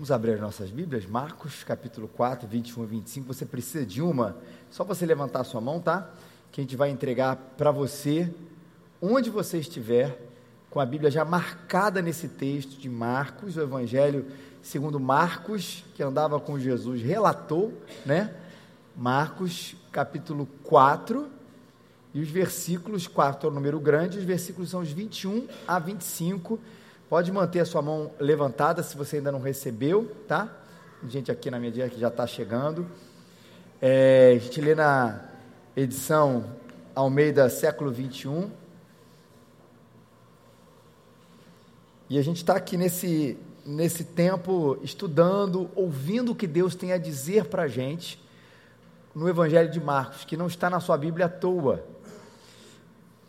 Vamos abrir as nossas Bíblias, Marcos capítulo 4, 21 e 25. Você precisa de uma? Só você levantar a sua mão, tá? Que a gente vai entregar para você, onde você estiver, com a Bíblia já marcada nesse texto de Marcos, o Evangelho segundo Marcos, que andava com Jesus, relatou, né? Marcos capítulo 4, e os versículos, 4 é o número grande, os versículos são os 21 a 25 Pode manter a sua mão levantada se você ainda não recebeu, tá? Gente aqui na direita que já está chegando. É, a gente lê na edição Almeida século 21. E a gente está aqui nesse, nesse tempo estudando, ouvindo o que Deus tem a dizer para a gente no Evangelho de Marcos, que não está na sua Bíblia à toa.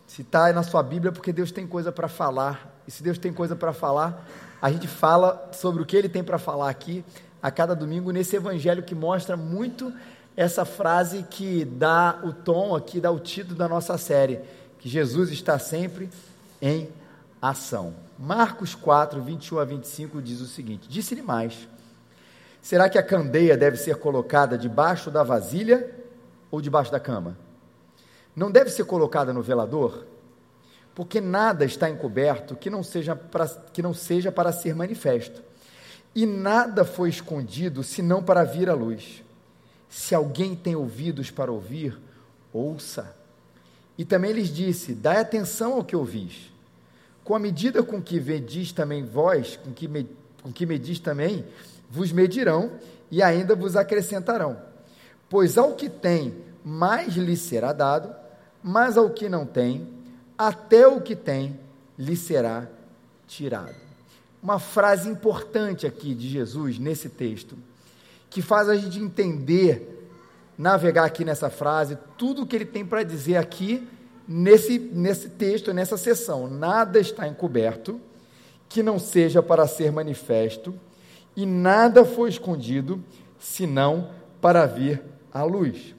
Se está na sua Bíblia, é porque Deus tem coisa para falar e se Deus tem coisa para falar, a gente fala sobre o que Ele tem para falar aqui a cada domingo nesse evangelho que mostra muito essa frase que dá o tom aqui, dá o título da nossa série, que Jesus está sempre em ação. Marcos 4, 21 a 25 diz o seguinte: Disse-lhe mais: Será que a candeia deve ser colocada debaixo da vasilha ou debaixo da cama? Não deve ser colocada no velador? Porque nada está encoberto que não seja para, que não seja para ser manifesto, e nada foi escondido senão para vir à luz. Se alguém tem ouvidos para ouvir, ouça. E também lhes disse: Dai atenção ao que ouvis. Com a medida com que medis também vós, com que, me, com que medis também, vos medirão e ainda vos acrescentarão. Pois ao que tem, mais lhe será dado, mas ao que não tem, até o que tem lhe será tirado. Uma frase importante aqui de Jesus nesse texto, que faz a gente entender, navegar aqui nessa frase, tudo o que ele tem para dizer aqui nesse, nesse texto, nessa sessão. Nada está encoberto que não seja para ser manifesto, e nada foi escondido senão para vir à luz.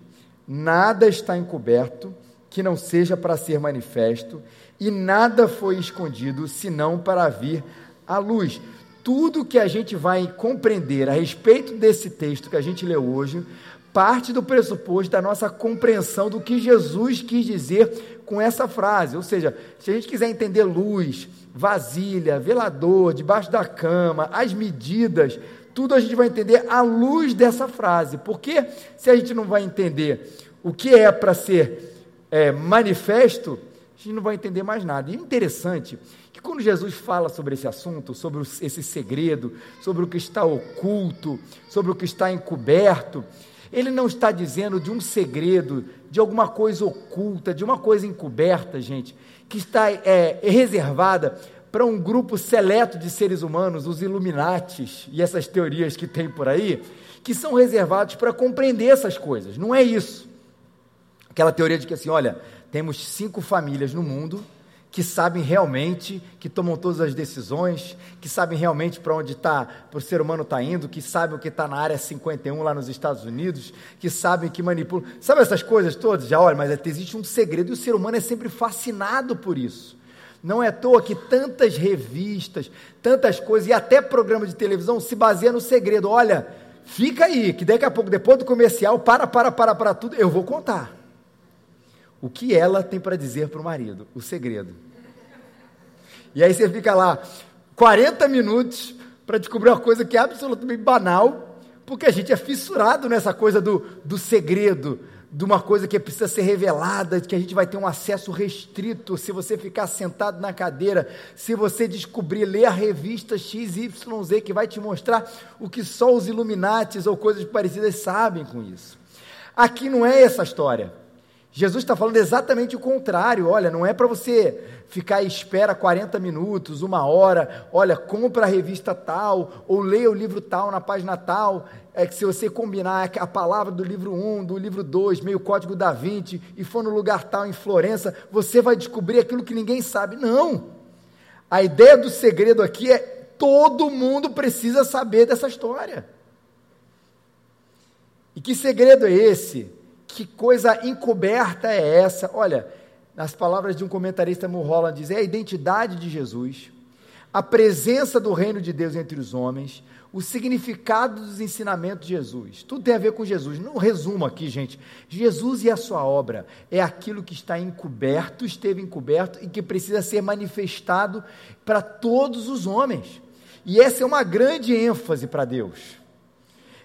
Nada está encoberto que não seja para ser manifesto, e nada foi escondido senão para vir à luz. Tudo que a gente vai compreender a respeito desse texto que a gente leu hoje, parte do pressuposto da nossa compreensão do que Jesus quis dizer com essa frase. Ou seja, se a gente quiser entender luz, vasilha, velador, debaixo da cama, as medidas, tudo a gente vai entender à luz dessa frase. Porque se a gente não vai entender o que é para ser é, manifesto, a gente não vai entender mais nada. E é interessante que quando Jesus fala sobre esse assunto, sobre esse segredo, sobre o que está oculto, sobre o que está encoberto, ele não está dizendo de um segredo, de alguma coisa oculta, de uma coisa encoberta, gente, que está é, reservada para um grupo seleto de seres humanos, os Illuminates e essas teorias que tem por aí, que são reservados para compreender essas coisas. Não é isso. Aquela teoria de que assim, olha, temos cinco famílias no mundo que sabem realmente, que tomam todas as decisões, que sabem realmente para onde está, para o ser humano está indo, que sabem o que está na área 51 lá nos Estados Unidos, que sabem que manipulam. Sabe essas coisas todas? Já olha, mas existe um segredo e o ser humano é sempre fascinado por isso. Não é à toa que tantas revistas, tantas coisas e até programas de televisão se baseiam no segredo. Olha, fica aí, que daqui a pouco, depois do comercial, para, para, para, para tudo, eu vou contar o que ela tem para dizer para o marido, o segredo. E aí você fica lá 40 minutos para descobrir uma coisa que é absolutamente banal, porque a gente é fissurado nessa coisa do, do segredo, de uma coisa que precisa ser revelada, que a gente vai ter um acesso restrito se você ficar sentado na cadeira, se você descobrir, ler a revista XYZ que vai te mostrar o que só os Illuminates ou coisas parecidas sabem com isso. Aqui não é essa história. Jesus está falando exatamente o contrário. Olha, não é para você ficar à espera 40 minutos, uma hora. Olha, compra a revista tal, ou leia o livro tal na página tal. É que se você combinar a palavra do livro 1, do livro 2, meio código da 20, e for no lugar tal em Florença, você vai descobrir aquilo que ninguém sabe. Não! A ideia do segredo aqui é todo mundo precisa saber dessa história. E que segredo é esse? Que coisa encoberta é essa? Olha, nas palavras de um comentarista Mulholland, diz: é a identidade de Jesus, a presença do reino de Deus entre os homens, o significado dos ensinamentos de Jesus. Tudo tem a ver com Jesus. No resumo aqui, gente, Jesus e a sua obra é aquilo que está encoberto, esteve encoberto e que precisa ser manifestado para todos os homens. E essa é uma grande ênfase para Deus.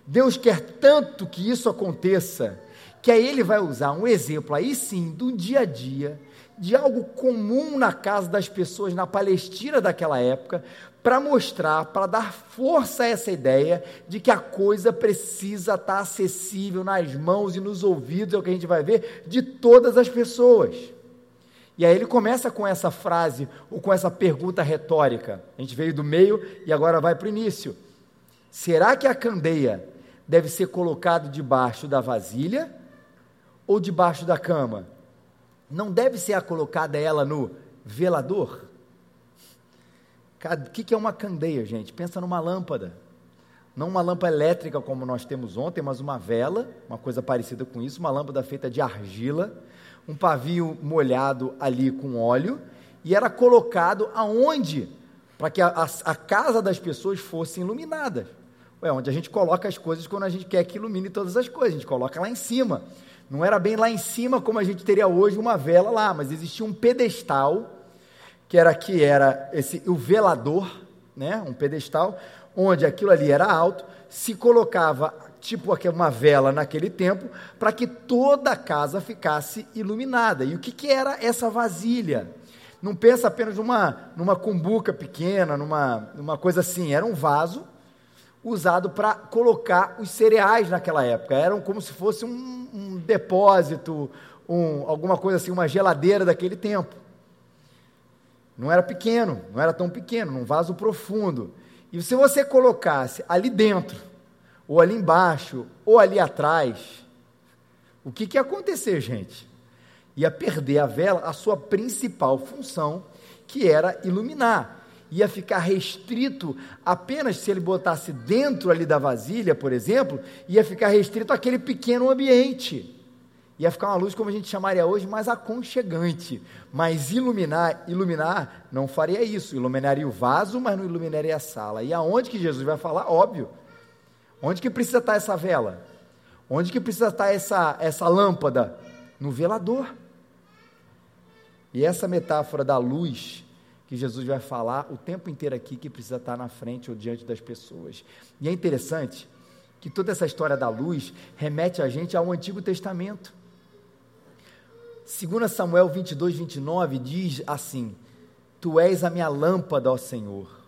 Deus quer tanto que isso aconteça, que aí ele vai usar um exemplo aí sim do dia a dia, de algo comum na casa das pessoas na Palestina daquela época, para mostrar, para dar força a essa ideia de que a coisa precisa estar acessível nas mãos e nos ouvidos, é o que a gente vai ver, de todas as pessoas. E aí ele começa com essa frase, ou com essa pergunta retórica. A gente veio do meio e agora vai para o início. Será que a candeia deve ser colocada debaixo da vasilha ou debaixo da cama? Não deve ser colocada ela no velador? O que é uma candeia, gente? Pensa numa lâmpada. Não uma lâmpada elétrica como nós temos ontem, mas uma vela, uma coisa parecida com isso, uma lâmpada feita de argila, um pavio molhado ali com óleo, e era colocado aonde? Para que a, a, a, casa das pessoas fosse iluminada. É onde a gente coloca as coisas quando a gente quer que ilumine todas as coisas, a gente coloca lá em cima. Não era bem lá em cima como a gente teria hoje uma vela lá, mas existia um pedestal que era que era esse o velador, né, um pedestal, onde aquilo ali era alto, se colocava tipo uma vela naquele tempo, para que toda a casa ficasse iluminada. E o que, que era essa vasilha? Não pensa apenas numa, numa cumbuca pequena, numa, numa coisa assim, era um vaso usado para colocar os cereais naquela época. Eram como se fosse um, um depósito, um, alguma coisa assim, uma geladeira daquele tempo. Não era pequeno, não era tão pequeno, num vaso profundo. E se você colocasse ali dentro, ou ali embaixo, ou ali atrás, o que, que ia acontecer, gente? Ia perder a vela a sua principal função, que era iluminar. Ia ficar restrito apenas se ele botasse dentro ali da vasilha, por exemplo, ia ficar restrito àquele pequeno ambiente ia ficar uma luz como a gente chamaria hoje, mais aconchegante. Mas iluminar, iluminar não faria isso. Iluminaria o vaso, mas não iluminaria a sala. E aonde que Jesus vai falar? Óbvio. Onde que precisa estar essa vela? Onde que precisa estar essa, essa lâmpada? No velador. E essa metáfora da luz que Jesus vai falar o tempo inteiro aqui que precisa estar na frente ou diante das pessoas. E é interessante que toda essa história da luz remete a gente ao Antigo Testamento. 2 Samuel 22, 29 diz assim: Tu és a minha lâmpada, ó Senhor.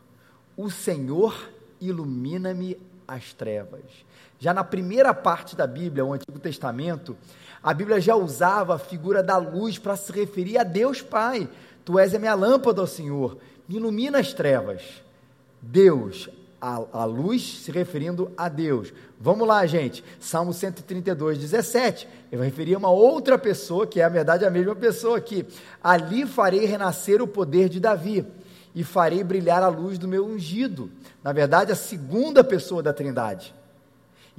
O Senhor ilumina-me as trevas. Já na primeira parte da Bíblia, o Antigo Testamento, a Bíblia já usava a figura da luz para se referir a Deus Pai. Tu és a minha lâmpada, ó Senhor, me ilumina as trevas. Deus, a, a luz se referindo a Deus. Vamos lá, gente. Salmo 132, 17. Eu vai referir a uma outra pessoa, que é, a verdade, a mesma pessoa aqui. Ali farei renascer o poder de Davi e farei brilhar a luz do meu ungido. Na verdade, a segunda pessoa da Trindade.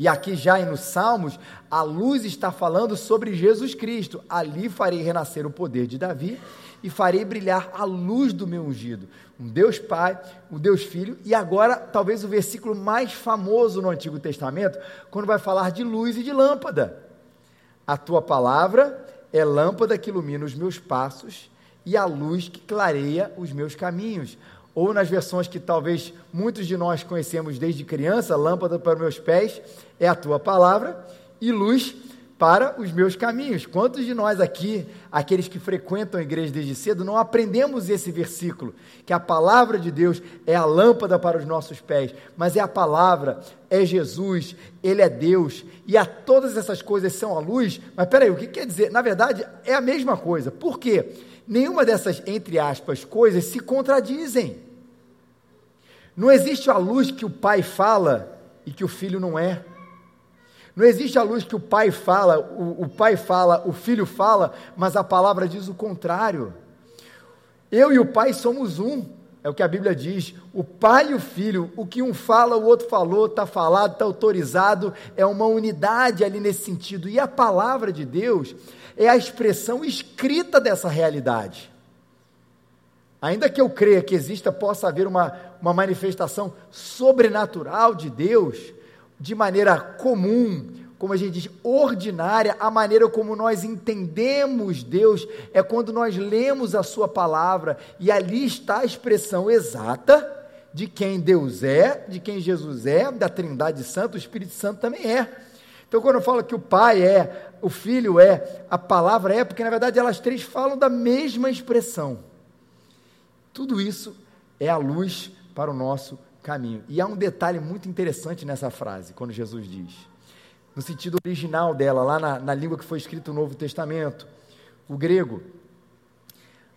E aqui já nos Salmos, a luz está falando sobre Jesus Cristo. Ali farei renascer o poder de Davi e farei brilhar a luz do meu ungido. Um Deus Pai, um Deus Filho, e agora talvez o versículo mais famoso no Antigo Testamento, quando vai falar de luz e de lâmpada. A tua palavra é lâmpada que ilumina os meus passos e a luz que clareia os meus caminhos. Ou nas versões que talvez muitos de nós conhecemos desde criança, lâmpada para meus pés é a tua palavra e luz para os meus caminhos. Quantos de nós aqui, aqueles que frequentam a igreja desde cedo, não aprendemos esse versículo? Que a palavra de Deus é a lâmpada para os nossos pés, mas é a palavra, é Jesus, Ele é Deus, e a todas essas coisas são a luz. Mas peraí, o que quer dizer? Na verdade, é a mesma coisa. Por quê? Nenhuma dessas, entre aspas, coisas se contradizem. Não existe a luz que o pai fala e que o filho não é. Não existe a luz que o pai fala, o, o, pai fala, o filho fala, mas a palavra diz o contrário. Eu e o pai somos um, é o que a Bíblia diz. O pai e o filho, o que um fala, o outro falou, está falado, está autorizado, é uma unidade ali nesse sentido. E a palavra de Deus é a expressão escrita dessa realidade. Ainda que eu creia que exista, possa haver uma, uma manifestação sobrenatural de Deus, de maneira comum, como a gente diz, ordinária, a maneira como nós entendemos Deus é quando nós lemos a Sua palavra e ali está a expressão exata de quem Deus é, de quem Jesus é, da Trindade Santa, o Espírito Santo também é. Então, quando eu falo que o Pai é, o Filho é, a palavra é, porque na verdade elas três falam da mesma expressão. Tudo isso é a luz para o nosso caminho. E há um detalhe muito interessante nessa frase, quando Jesus diz, no sentido original dela, lá na, na língua que foi escrito o Novo Testamento, o grego,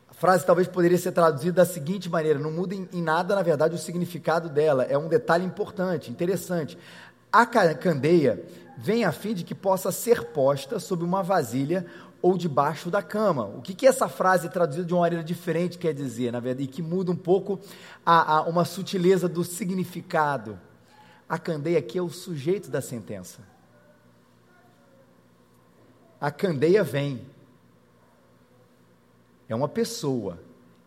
a frase talvez poderia ser traduzida da seguinte maneira: não muda em, em nada, na verdade, o significado dela. É um detalhe importante, interessante. A candeia vem a fim de que possa ser posta sobre uma vasilha ou debaixo da cama. O que, que essa frase traduzida de uma maneira diferente quer dizer, na verdade, e que muda um pouco a, a, uma sutileza do significado? A candeia aqui é o sujeito da sentença. A candeia vem é uma pessoa.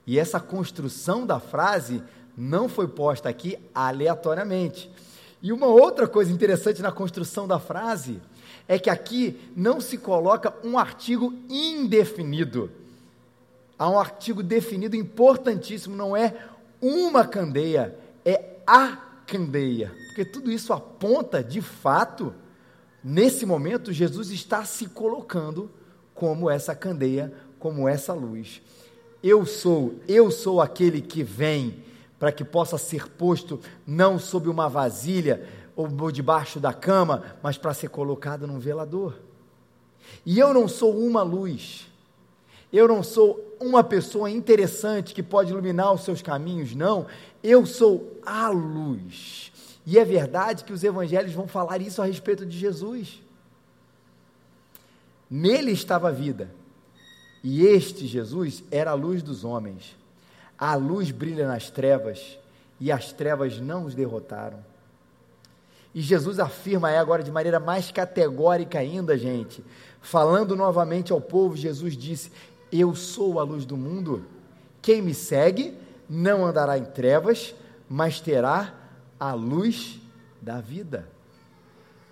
E essa construção da frase não foi posta aqui aleatoriamente. E uma outra coisa interessante na construção da frase é que aqui não se coloca um artigo indefinido. Há um artigo definido importantíssimo, não é uma candeia, é a candeia. Porque tudo isso aponta, de fato, nesse momento, Jesus está se colocando como essa candeia como essa luz. Eu sou, eu sou aquele que vem para que possa ser posto não sob uma vasilha ou debaixo da cama, mas para ser colocado num velador. E eu não sou uma luz. Eu não sou uma pessoa interessante que pode iluminar os seus caminhos, não. Eu sou a luz. E é verdade que os evangelhos vão falar isso a respeito de Jesus. Nele estava a vida, e este Jesus era a luz dos homens. A luz brilha nas trevas e as trevas não os derrotaram. E Jesus afirma aí agora de maneira mais categórica ainda, gente, falando novamente ao povo, Jesus disse: Eu sou a luz do mundo. Quem me segue não andará em trevas, mas terá a luz da vida.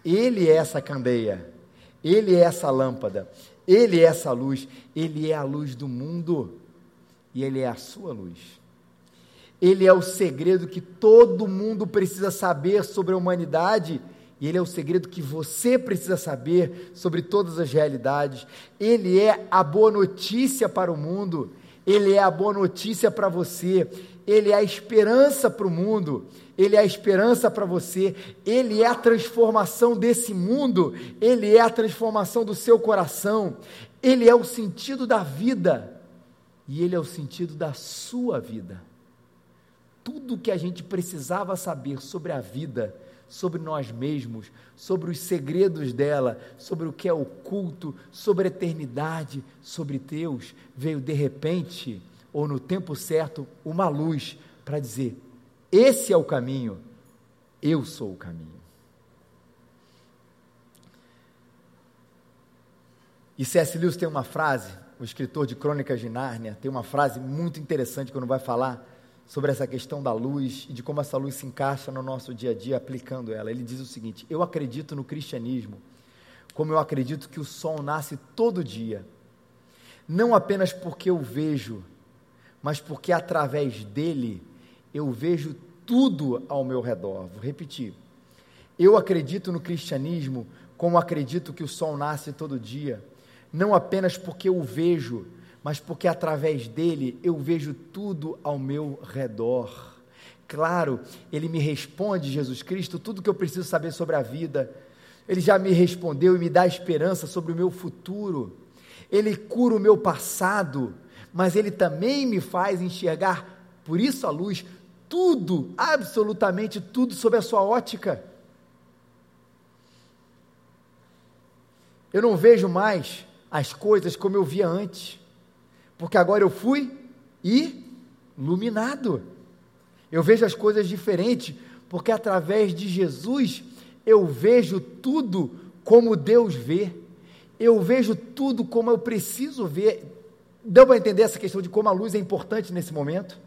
Ele é essa candeia, ele é essa lâmpada, ele é essa luz, ele é a luz do mundo e ele é a sua luz. Ele é o segredo que todo mundo precisa saber sobre a humanidade e ele é o segredo que você precisa saber sobre todas as realidades. Ele é a boa notícia para o mundo, ele é a boa notícia para você, ele é a esperança para o mundo ele é a esperança para você, Ele é a transformação desse mundo, Ele é a transformação do seu coração, Ele é o sentido da vida e Ele é o sentido da sua vida. Tudo que a gente precisava saber sobre a vida, sobre nós mesmos, sobre os segredos dela, sobre o que é oculto, sobre a eternidade, sobre Deus, veio de repente, ou no tempo certo, uma luz para dizer: esse é o caminho, eu sou o caminho. E C.S. Lewis tem uma frase, o escritor de Crônicas de Nárnia, tem uma frase muito interessante quando vai falar sobre essa questão da luz e de como essa luz se encaixa no nosso dia a dia aplicando ela. Ele diz o seguinte: Eu acredito no cristianismo, como eu acredito que o sol nasce todo dia, não apenas porque eu vejo, mas porque através dele eu vejo tudo ao meu redor. Vou repetir. Eu acredito no cristianismo como acredito que o sol nasce todo dia, não apenas porque eu vejo, mas porque através dele eu vejo tudo ao meu redor. Claro, ele me responde, Jesus Cristo, tudo que eu preciso saber sobre a vida. Ele já me respondeu e me dá esperança sobre o meu futuro. Ele cura o meu passado, mas ele também me faz enxergar, por isso a luz, tudo, absolutamente tudo, sob a sua ótica. Eu não vejo mais as coisas como eu via antes, porque agora eu fui iluminado. Eu vejo as coisas diferentes, porque através de Jesus eu vejo tudo como Deus vê. Eu vejo tudo como eu preciso ver. Deu para entender essa questão de como a luz é importante nesse momento?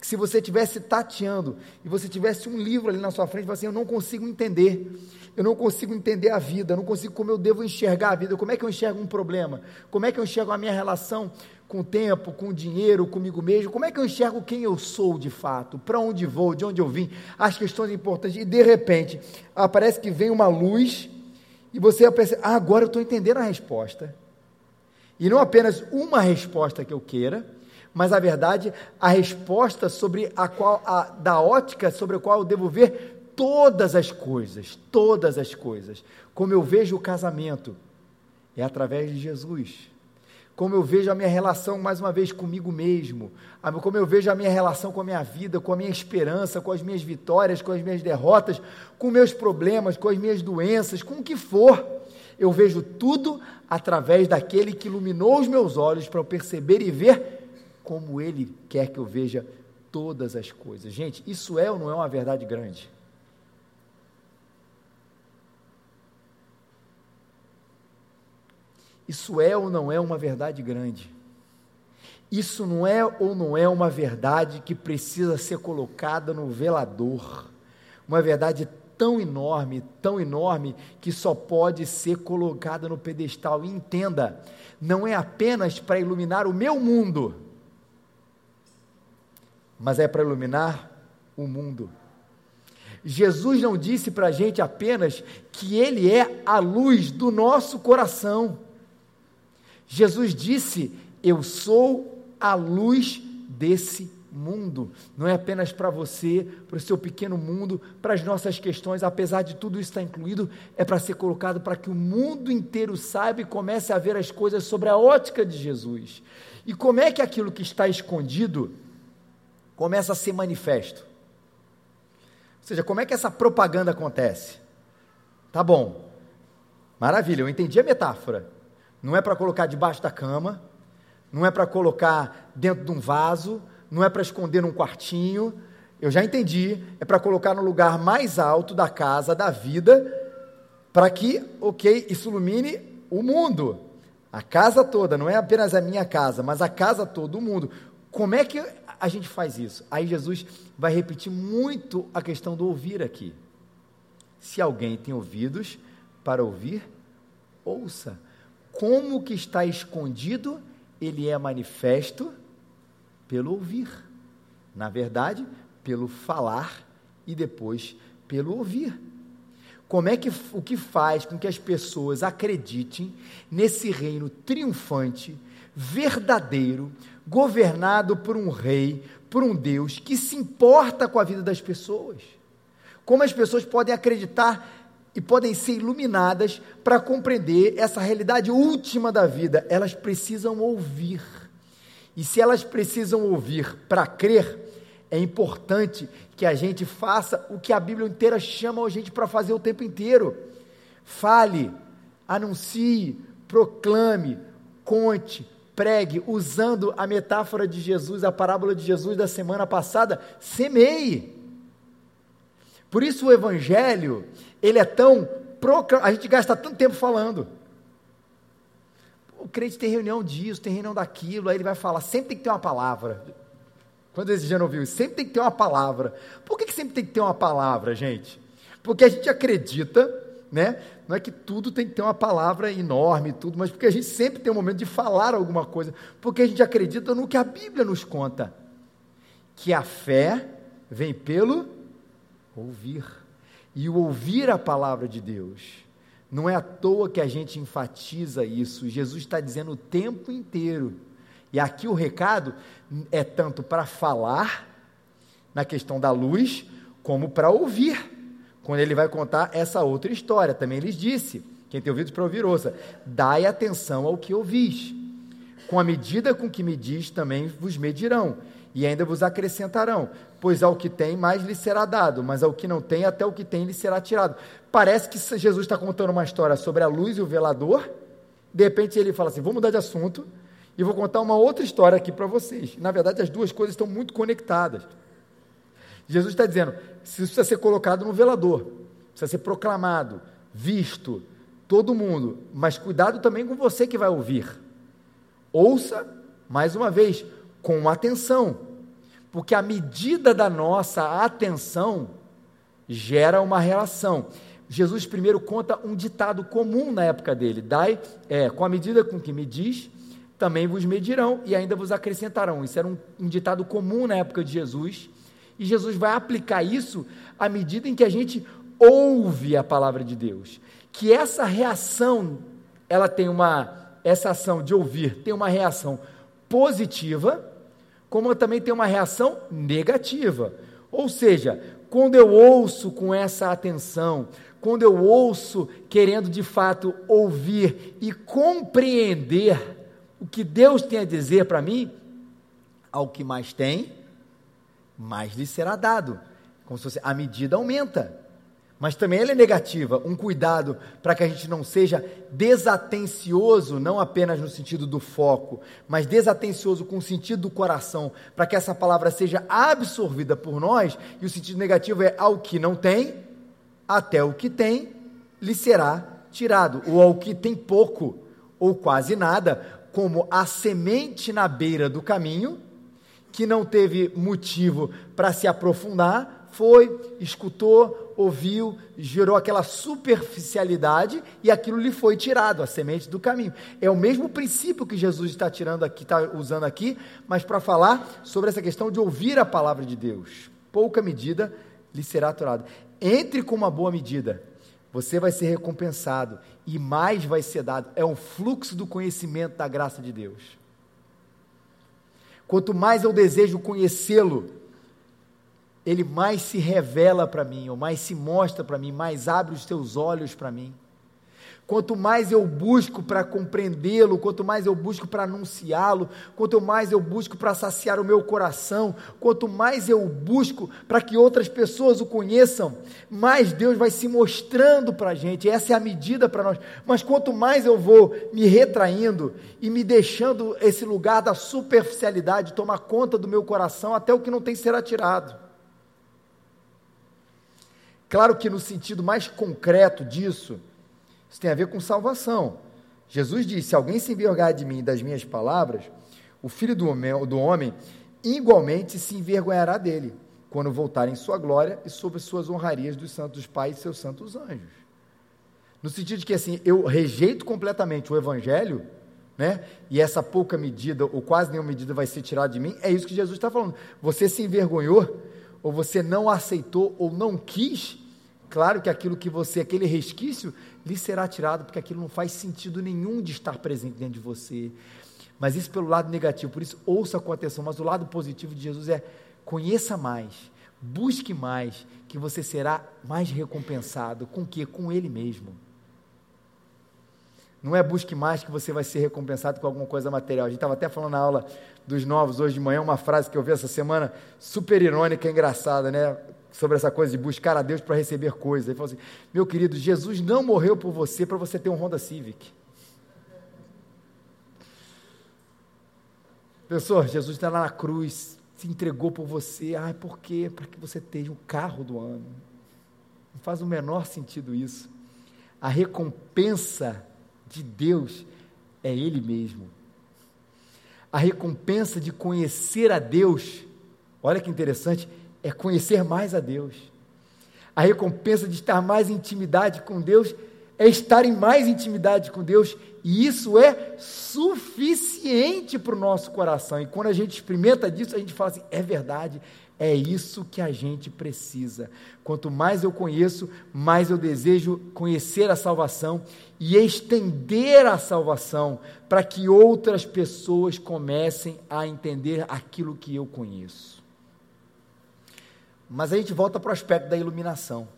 Que se você estivesse tateando e você tivesse um livro ali na sua frente, você assim, eu não consigo entender, eu não consigo entender a vida, eu não consigo como eu devo enxergar a vida, como é que eu enxergo um problema, como é que eu enxergo a minha relação com o tempo, com o dinheiro, comigo mesmo, como é que eu enxergo quem eu sou de fato, para onde vou, de onde eu vim, as questões importantes, e de repente aparece que vem uma luz e você pensa, ah, agora eu estou entendendo a resposta. E não apenas uma resposta que eu queira, mas a verdade, a resposta sobre a qual, a, da ótica sobre a qual eu devo ver todas as coisas, todas as coisas. Como eu vejo o casamento, é através de Jesus. Como eu vejo a minha relação, mais uma vez, comigo mesmo. Como eu vejo a minha relação com a minha vida, com a minha esperança, com as minhas vitórias, com as minhas derrotas, com meus problemas, com as minhas doenças, com o que for. Eu vejo tudo através daquele que iluminou os meus olhos para eu perceber e ver como Ele quer que eu veja todas as coisas. Gente, isso é ou não é uma verdade grande? Isso é ou não é uma verdade grande? Isso não é ou não é uma verdade que precisa ser colocada no velador? Uma verdade tão enorme, tão enorme, que só pode ser colocada no pedestal. E entenda, não é apenas para iluminar o meu mundo mas é para iluminar o mundo. Jesus não disse para a gente apenas que Ele é a luz do nosso coração. Jesus disse: Eu sou a luz desse mundo. Não é apenas para você, para o seu pequeno mundo, para as nossas questões, apesar de tudo isso estar incluído, é para ser colocado para que o mundo inteiro saiba e comece a ver as coisas sobre a ótica de Jesus. E como é que aquilo que está escondido começa a ser manifesto. Ou seja, como é que essa propaganda acontece? Tá bom, maravilha, eu entendi a metáfora. Não é para colocar debaixo da cama, não é para colocar dentro de um vaso, não é para esconder num quartinho. Eu já entendi, é para colocar no lugar mais alto da casa, da vida, para que, ok, isso ilumine o mundo, a casa toda, não é apenas a minha casa, mas a casa todo, o mundo. Como é que a gente faz isso? Aí Jesus vai repetir muito a questão do ouvir aqui. Se alguém tem ouvidos para ouvir, ouça. Como que está escondido, ele é manifesto pelo ouvir. Na verdade, pelo falar e depois pelo ouvir. Como é que o que faz com que as pessoas acreditem nesse reino triunfante, verdadeiro, governado por um rei, por um Deus que se importa com a vida das pessoas. Como as pessoas podem acreditar e podem ser iluminadas para compreender essa realidade última da vida? Elas precisam ouvir. E se elas precisam ouvir para crer, é importante que a gente faça o que a Bíblia inteira chama a gente para fazer o tempo inteiro. Fale, anuncie, proclame, conte, pregue, usando a metáfora de Jesus, a parábola de Jesus da semana passada, semeie. Por isso o evangelho, ele é tão a gente gasta tanto tempo falando. O crente tem reunião disso, tem reunião daquilo, aí ele vai falar, sempre tem que ter uma palavra. Quando esse já não viu, sempre tem que ter uma palavra. Por que, que sempre tem que ter uma palavra, gente? Porque a gente acredita né? Não é que tudo tem que ter uma palavra enorme, tudo, mas porque a gente sempre tem um momento de falar alguma coisa, porque a gente acredita no que a Bíblia nos conta, que a fé vem pelo ouvir. E o ouvir a palavra de Deus. Não é à toa que a gente enfatiza isso. Jesus está dizendo o tempo inteiro. E aqui o recado é tanto para falar, na questão da luz, como para ouvir quando ele vai contar essa outra história. Também lhes disse: quem tem ouvidos para ouvir, ouça. Dai atenção ao que ouvis. Com a medida com que medis, também vos medirão, e ainda vos acrescentarão. Pois ao que tem, mais lhe será dado, mas ao que não tem, até o que tem lhe será tirado. Parece que Jesus está contando uma história sobre a luz e o velador. De repente ele fala assim: vou mudar de assunto e vou contar uma outra história aqui para vocês. Na verdade, as duas coisas estão muito conectadas. Jesus está dizendo: isso precisa ser colocado no velador, precisa ser proclamado, visto, todo mundo, mas cuidado também com você que vai ouvir. Ouça, mais uma vez, com atenção, Porque a medida da nossa atenção gera uma relação. Jesus primeiro conta um ditado comum na época dele: Dai, é, com a medida com que medis, também vos medirão e ainda vos acrescentarão. Isso era um, um ditado comum na época de Jesus. E Jesus vai aplicar isso à medida em que a gente ouve a palavra de Deus. Que essa reação, ela tem uma, essa ação de ouvir tem uma reação positiva, como também tem uma reação negativa. Ou seja, quando eu ouço com essa atenção, quando eu ouço querendo de fato ouvir e compreender o que Deus tem a dizer para mim, ao que mais tem, mais lhe será dado. Como se fosse, a medida aumenta mas também ela é negativa, um cuidado para que a gente não seja desatencioso, não apenas no sentido do foco, mas desatencioso com o sentido do coração, para que essa palavra seja absorvida por nós, e o sentido negativo é ao que não tem, até o que tem lhe será tirado, ou ao que tem pouco, ou quase nada, como a semente na beira do caminho, que não teve motivo para se aprofundar, foi, escutou, ouviu, gerou aquela superficialidade e aquilo lhe foi tirado, a semente do caminho. É o mesmo princípio que Jesus está tirando aqui, está usando aqui, mas para falar sobre essa questão de ouvir a palavra de Deus. Pouca medida lhe será aturada. Entre com uma boa medida, você vai ser recompensado e mais vai ser dado. É um fluxo do conhecimento da graça de Deus. Quanto mais eu desejo conhecê-lo, ele mais se revela para mim, ou mais se mostra para mim, mais abre os teus olhos para mim. Quanto mais eu busco para compreendê-lo, quanto mais eu busco para anunciá-lo, quanto mais eu busco para saciar o meu coração, quanto mais eu busco para que outras pessoas o conheçam, mais Deus vai se mostrando para a gente. Essa é a medida para nós. Mas quanto mais eu vou me retraindo e me deixando esse lugar da superficialidade tomar conta do meu coração, até o que não tem será tirado. Claro que no sentido mais concreto disso, isso tem a ver com salvação. Jesus disse: Se alguém se envergonhar de mim e das minhas palavras, o filho do homem, do homem igualmente se envergonhará dele, quando voltar em sua glória e sobre suas honrarias dos santos pais e seus santos anjos. No sentido de que assim, eu rejeito completamente o evangelho, né? E essa pouca medida, ou quase nenhuma medida vai ser tirada de mim, é isso que Jesus está falando. Você se envergonhou, ou você não aceitou, ou não quis Claro que aquilo que você, aquele resquício, lhe será tirado, porque aquilo não faz sentido nenhum de estar presente dentro de você. Mas isso pelo lado negativo, por isso ouça com atenção. Mas o lado positivo de Jesus é conheça mais, busque mais, que você será mais recompensado. Com que? Com Ele mesmo. Não é busque mais que você vai ser recompensado com alguma coisa material. A gente estava até falando na aula dos novos hoje de manhã, uma frase que eu vi essa semana, super irônica engraçada, né? Sobre essa coisa de buscar a Deus para receber coisas. Ele falou assim: meu querido, Jesus não morreu por você para você ter um Honda Civic. Pessoal, Jesus está lá na cruz, se entregou por você. Ai, por quê? Para que você tenha o carro do ano. Não faz o menor sentido isso. A recompensa de Deus é Ele mesmo. A recompensa de conhecer a Deus, olha que interessante, é conhecer mais a Deus. A recompensa de estar mais em intimidade com Deus é estar em mais intimidade com Deus, e isso é suficiente para o nosso coração. E quando a gente experimenta disso, a gente fala assim: é verdade, é isso que a gente precisa. Quanto mais eu conheço, mais eu desejo conhecer a salvação e estender a salvação para que outras pessoas comecem a entender aquilo que eu conheço. Mas a gente volta para o aspecto da iluminação.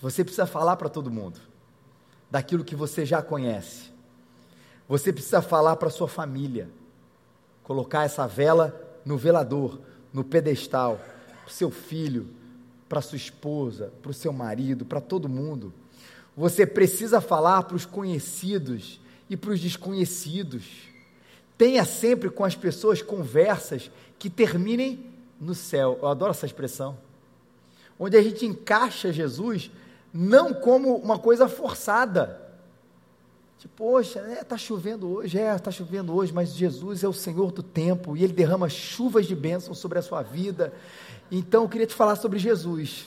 Você precisa falar para todo mundo daquilo que você já conhece. Você precisa falar para sua família. Colocar essa vela no velador, no pedestal, para seu filho, para sua esposa, para o seu marido, para todo mundo. Você precisa falar para os conhecidos e para os desconhecidos. Tenha sempre com as pessoas conversas que terminem no céu. Eu adoro essa expressão. Onde a gente encaixa Jesus não como uma coisa forçada. Tipo, poxa, é, tá chovendo hoje, é, está chovendo hoje, mas Jesus é o Senhor do tempo e Ele derrama chuvas de bênção sobre a sua vida. Então, eu queria te falar sobre Jesus.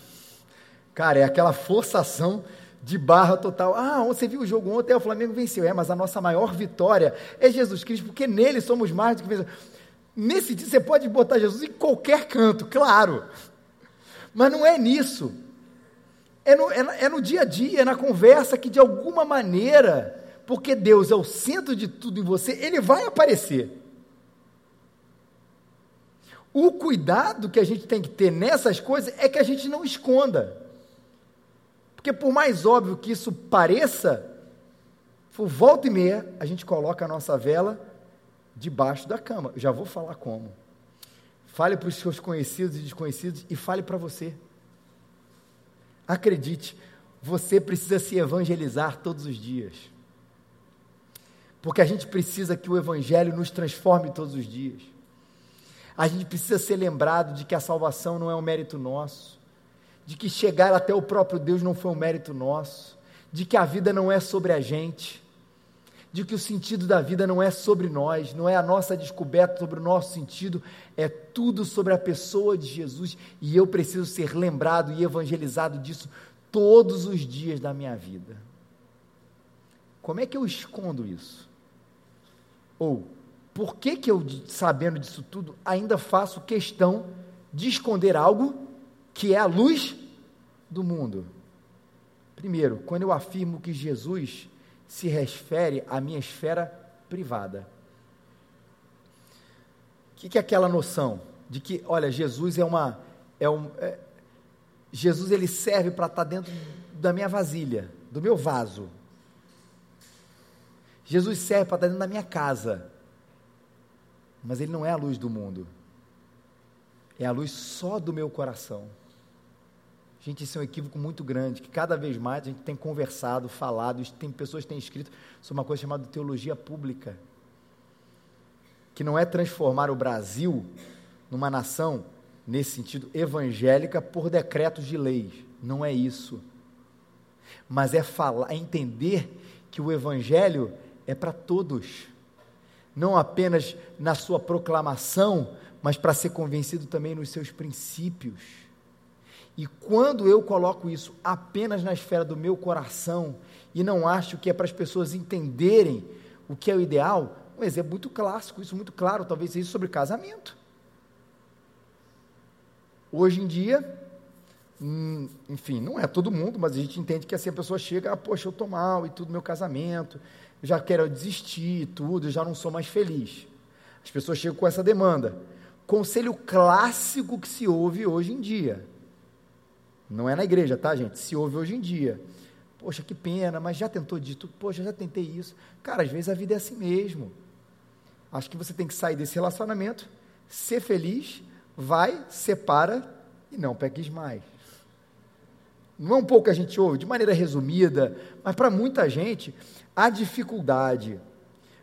Cara, é aquela forçação de barra total. Ah, você viu o jogo ontem? É, o Flamengo venceu. É, mas a nossa maior vitória é Jesus Cristo, porque nele somos mais do que vencedores. Nesse dia você pode botar Jesus em qualquer canto, claro. Mas não é nisso. É no, é, é no dia a dia, é na conversa que de alguma maneira, porque Deus é o centro de tudo em você, ele vai aparecer. O cuidado que a gente tem que ter nessas coisas é que a gente não esconda. Porque por mais óbvio que isso pareça, por volta e meia, a gente coloca a nossa vela debaixo da cama. Já vou falar como. Fale para os seus conhecidos e desconhecidos e fale para você. Acredite, você precisa se evangelizar todos os dias. Porque a gente precisa que o Evangelho nos transforme todos os dias. A gente precisa ser lembrado de que a salvação não é um mérito nosso, de que chegar até o próprio Deus não foi um mérito nosso, de que a vida não é sobre a gente, de que o sentido da vida não é sobre nós, não é a nossa descoberta sobre o nosso sentido, é tudo sobre a pessoa de Jesus e eu preciso ser lembrado e evangelizado disso todos os dias da minha vida. Como é que eu escondo isso? Ou, por que que eu, sabendo disso tudo, ainda faço questão de esconder algo que é a luz do mundo? Primeiro, quando eu afirmo que Jesus se refere à minha esfera privada. O que, que é aquela noção de que, olha, Jesus é uma. É um, é, Jesus ele serve para estar tá dentro da minha vasilha, do meu vaso. Jesus serve para estar tá dentro da minha casa. Mas ele não é a luz do mundo. É a luz só do meu coração. Gente, isso é um equívoco muito grande, que cada vez mais a gente tem conversado, falado, tem pessoas que têm escrito sobre uma coisa chamada teologia pública, que não é transformar o Brasil numa nação, nesse sentido, evangélica por decretos de leis. Não é isso. Mas é falar, é entender que o evangelho é para todos. Não apenas na sua proclamação, mas para ser convencido também nos seus princípios. E quando eu coloco isso apenas na esfera do meu coração e não acho que é para as pessoas entenderem o que é o ideal, um exemplo muito clássico, isso muito claro, talvez seja sobre casamento. Hoje em dia, hum, enfim, não é todo mundo, mas a gente entende que assim a pessoa chega, ah, poxa, eu estou mal e tudo, meu casamento, já quero desistir e tudo, eu já não sou mais feliz. As pessoas chegam com essa demanda. Conselho clássico que se ouve hoje em dia não é na igreja, tá, gente? Se ouve hoje em dia. Poxa, que pena, mas já tentou dito? Poxa, já tentei isso. Cara, às vezes a vida é assim mesmo. Acho que você tem que sair desse relacionamento, ser feliz, vai, separa e não peques mais. Não é um pouco que a gente ouve, de maneira resumida, mas para muita gente, a dificuldade,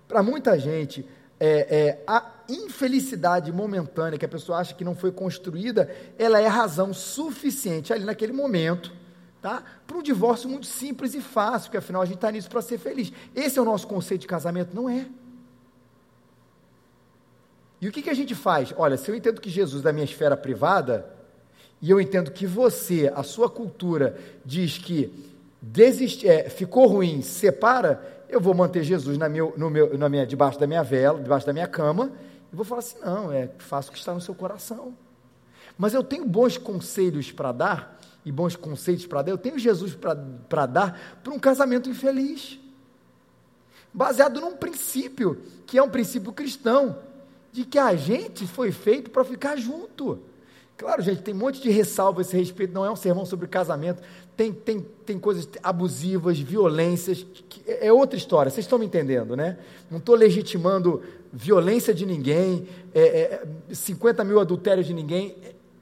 para muita gente, é, é, a infelicidade momentânea que a pessoa acha que não foi construída, ela é razão suficiente ali naquele momento, tá? Para um divórcio muito simples e fácil, porque afinal a gente está nisso para ser feliz. Esse é o nosso conceito de casamento? Não é. E o que, que a gente faz? Olha, se eu entendo que Jesus da minha esfera privada, e eu entendo que você, a sua cultura, diz que desiste, é, ficou ruim, separa, eu vou manter Jesus na meu, no meu, na minha, debaixo da minha vela, debaixo da minha cama, e vou falar assim: não, é faça o que está no seu coração. Mas eu tenho bons conselhos para dar, e bons conceitos para dar, eu tenho Jesus para dar para um casamento infeliz, baseado num princípio, que é um princípio cristão, de que a gente foi feito para ficar junto. Claro, gente, tem um monte de ressalva a esse respeito, não é um sermão sobre casamento, tem, tem, tem coisas abusivas, violências, que, é outra história, vocês estão me entendendo, né? Não estou legitimando violência de ninguém, é, é, 50 mil adultérios de ninguém,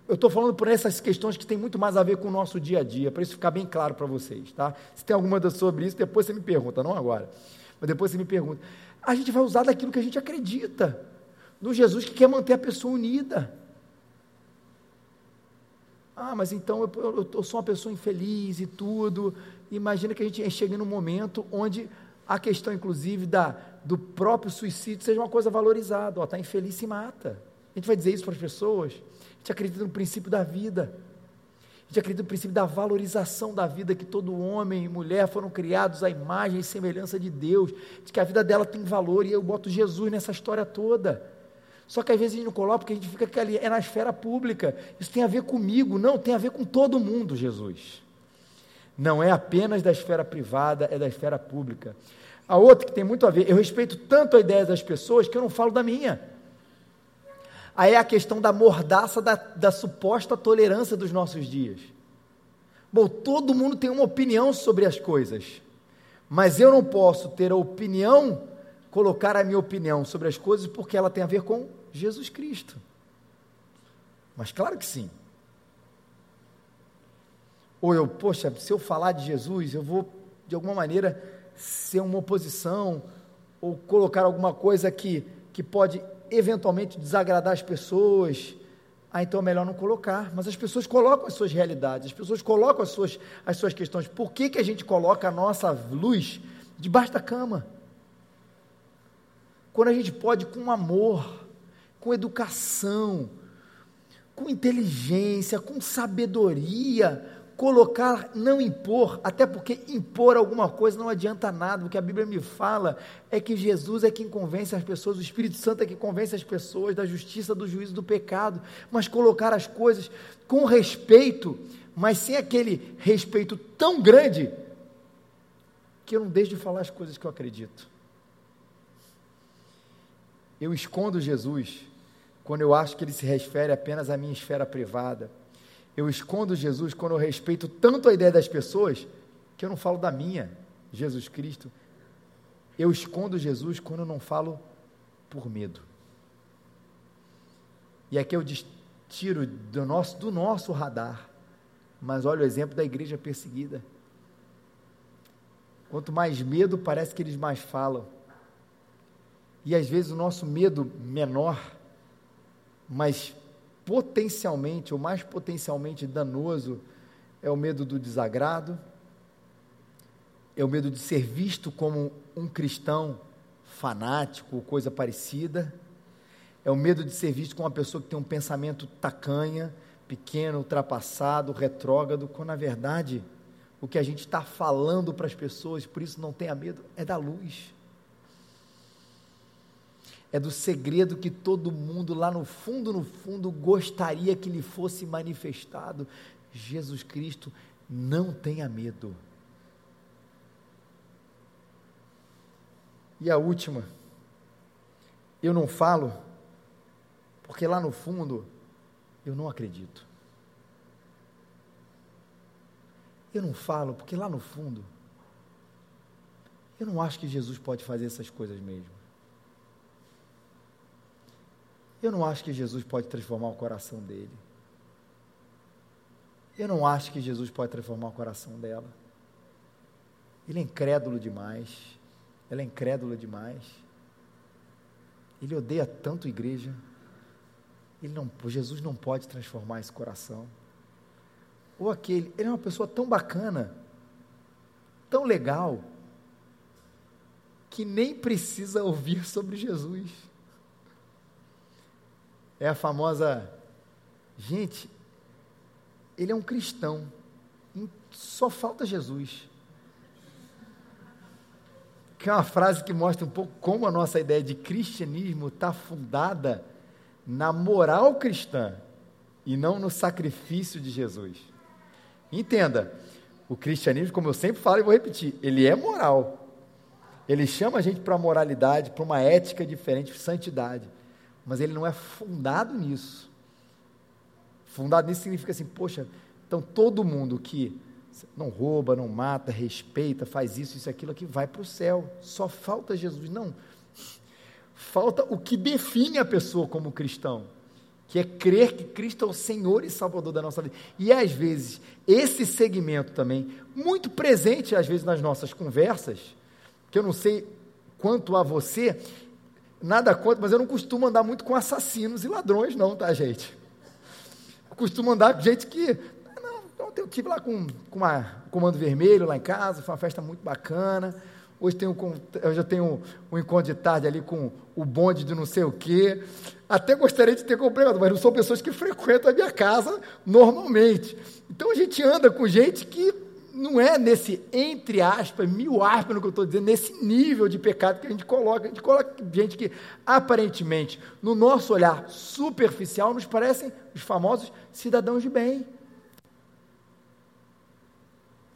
eu estou falando por essas questões que tem muito mais a ver com o nosso dia a dia, para isso ficar bem claro para vocês, tá? Se tem alguma dúvida sobre isso, depois você me pergunta, não agora, mas depois você me pergunta. A gente vai usar daquilo que a gente acredita, no Jesus que quer manter a pessoa unida. Ah, mas então eu, eu, eu, sou uma pessoa infeliz e tudo. Imagina que a gente chega num momento onde a questão, inclusive, da, do próprio suicídio seja uma coisa valorizada. Está infeliz, se mata. A gente vai dizer isso para as pessoas. A gente acredita no princípio da vida. A gente acredita no princípio da valorização da vida, que todo homem e mulher foram criados à imagem e semelhança de Deus, de que a vida dela tem valor, e eu boto Jesus nessa história toda. Só que às vezes a gente não coloca porque a gente fica que ali é na esfera pública. Isso tem a ver comigo, não, tem a ver com todo mundo, Jesus. Não é apenas da esfera privada, é da esfera pública. A outra que tem muito a ver, eu respeito tanto a ideia das pessoas que eu não falo da minha. Aí é a questão da mordaça da, da suposta tolerância dos nossos dias. Bom, todo mundo tem uma opinião sobre as coisas, mas eu não posso ter a opinião, colocar a minha opinião sobre as coisas porque ela tem a ver com Jesus Cristo. Mas claro que sim. Ou eu, poxa, se eu falar de Jesus, eu vou, de alguma maneira, ser uma oposição, ou colocar alguma coisa que, que pode eventualmente desagradar as pessoas. Ah, então é melhor não colocar. Mas as pessoas colocam as suas realidades, as pessoas colocam as suas, as suas questões. Por que, que a gente coloca a nossa luz debaixo da cama? Quando a gente pode, com amor, com educação, com inteligência, com sabedoria, colocar, não impor, até porque impor alguma coisa não adianta nada. O que a Bíblia me fala é que Jesus é quem convence as pessoas, o Espírito Santo é quem convence as pessoas da justiça, do juízo, do pecado. Mas colocar as coisas com respeito, mas sem aquele respeito tão grande que eu não deixo de falar as coisas que eu acredito. Eu escondo Jesus quando eu acho que ele se refere apenas à minha esfera privada. Eu escondo Jesus quando eu respeito tanto a ideia das pessoas que eu não falo da minha, Jesus Cristo. Eu escondo Jesus quando eu não falo por medo. E aqui eu tiro do nosso, do nosso radar. Mas olha o exemplo da igreja perseguida. Quanto mais medo, parece que eles mais falam. E às vezes o nosso medo menor, mas potencialmente, ou mais potencialmente danoso, é o medo do desagrado, é o medo de ser visto como um cristão fanático ou coisa parecida, é o medo de ser visto como uma pessoa que tem um pensamento tacanha, pequeno, ultrapassado, retrógrado, quando na verdade o que a gente está falando para as pessoas, por isso não tenha medo, é da luz é do segredo que todo mundo lá no fundo, no fundo, gostaria que lhe fosse manifestado. Jesus Cristo, não tenha medo. E a última, eu não falo, porque lá no fundo, eu não acredito. Eu não falo, porque lá no fundo, eu não acho que Jesus pode fazer essas coisas mesmo. Eu não acho que Jesus pode transformar o coração dele. Eu não acho que Jesus pode transformar o coração dela. Ele é incrédulo demais. Ela é incrédula demais. Ele odeia tanto a igreja. Ele não, Jesus não pode transformar esse coração. Ou aquele, ele é uma pessoa tão bacana, tão legal, que nem precisa ouvir sobre Jesus. É a famosa. Gente, ele é um cristão. Só falta Jesus. Que é uma frase que mostra um pouco como a nossa ideia de cristianismo está fundada na moral cristã e não no sacrifício de Jesus. Entenda, o cristianismo, como eu sempre falo e vou repetir, ele é moral. Ele chama a gente para a moralidade, para uma ética diferente, santidade mas ele não é fundado nisso. Fundado nisso significa assim, poxa, então todo mundo que não rouba, não mata, respeita, faz isso, isso, aquilo aqui, vai para o céu. Só falta Jesus. Não. Falta o que define a pessoa como cristão, que é crer que Cristo é o Senhor e Salvador da nossa vida. E às vezes, esse segmento também, muito presente às vezes nas nossas conversas, que eu não sei quanto a você, Nada contra, mas eu não costumo andar muito com assassinos e ladrões, não, tá, gente? Eu costumo andar com gente que. Não, ontem eu estive lá com, com uma Comando Vermelho lá em casa, foi uma festa muito bacana. hoje, tenho, eu tenho um encontro de tarde ali com o bonde de não sei o quê. Até gostaria de ter complemento, mas não são pessoas que frequentam a minha casa normalmente. Então a gente anda com gente que não é nesse, entre aspas, mil aspas no que eu estou dizendo, nesse nível de pecado que a gente coloca. A gente coloca gente que, aparentemente, no nosso olhar superficial, nos parecem os famosos cidadãos de bem.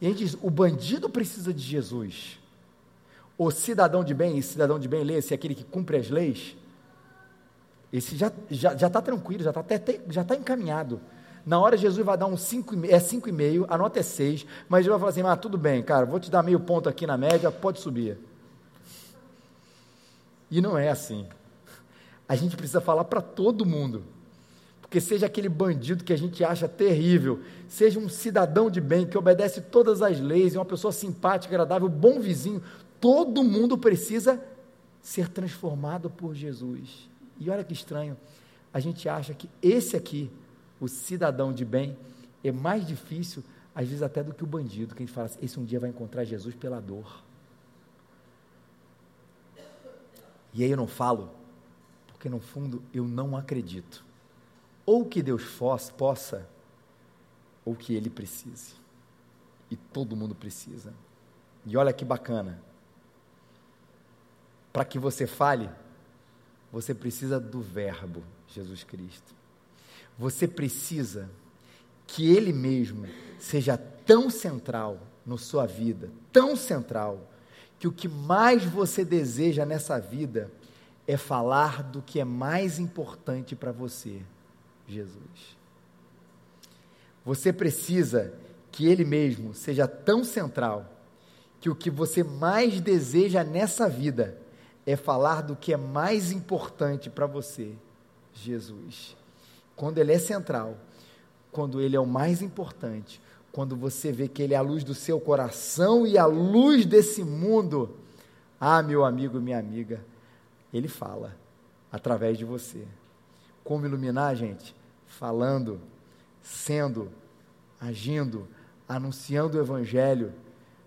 E a gente diz: o bandido precisa de Jesus. O cidadão de bem, e cidadão de bem, lê-se aquele que cumpre as leis. Esse já está já, já tá tranquilo, já está já tá encaminhado. Na hora Jesus vai dar um 5, é 5,5, a nota é 6, mas ele vai falar assim: ah, tudo bem, cara, vou te dar meio ponto aqui na média, pode subir. E não é assim. A gente precisa falar para todo mundo. Porque seja aquele bandido que a gente acha terrível, seja um cidadão de bem que obedece todas as leis, é uma pessoa simpática, agradável, bom vizinho, todo mundo precisa ser transformado por Jesus. E olha que estranho, a gente acha que esse aqui o cidadão de bem, é mais difícil, às vezes até do que o bandido, que a gente fala assim, esse um dia vai encontrar Jesus pela dor. E aí eu não falo, porque no fundo eu não acredito. Ou que Deus fosse, possa, ou que Ele precise. E todo mundo precisa. E olha que bacana. Para que você fale, você precisa do Verbo, Jesus Cristo. Você precisa que Ele mesmo seja tão central na sua vida, tão central, que o que mais você deseja nessa vida é falar do que é mais importante para você, Jesus. Você precisa que Ele mesmo seja tão central que o que você mais deseja nessa vida é falar do que é mais importante para você, Jesus quando ele é central, quando ele é o mais importante, quando você vê que ele é a luz do seu coração e a luz desse mundo, ah, meu amigo, minha amiga, ele fala através de você. Como iluminar, gente? Falando, sendo, agindo, anunciando o Evangelho,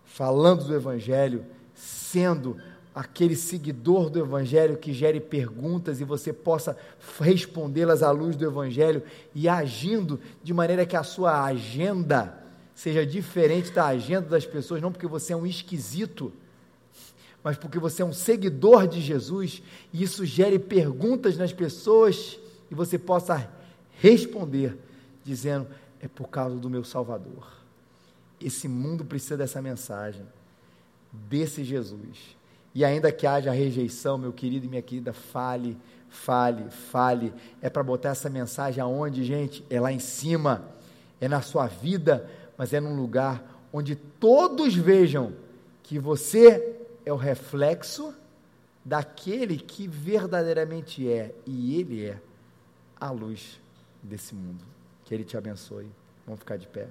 falando do Evangelho, sendo aquele seguidor do Evangelho que gere perguntas e você possa respondê-las à luz do Evangelho e agindo de maneira que a sua agenda seja diferente da agenda das pessoas, não porque você é um esquisito, mas porque você é um seguidor de Jesus e isso gere perguntas nas pessoas e você possa responder dizendo: é por causa do meu Salvador. Esse mundo precisa dessa mensagem, desse Jesus e ainda que haja rejeição, meu querido e minha querida, fale, fale, fale. É para botar essa mensagem aonde, gente? É lá em cima, é na sua vida, mas é num lugar onde todos vejam que você é o reflexo daquele que verdadeiramente é, e ele é a luz desse mundo. Que ele te abençoe. Vamos ficar de pé.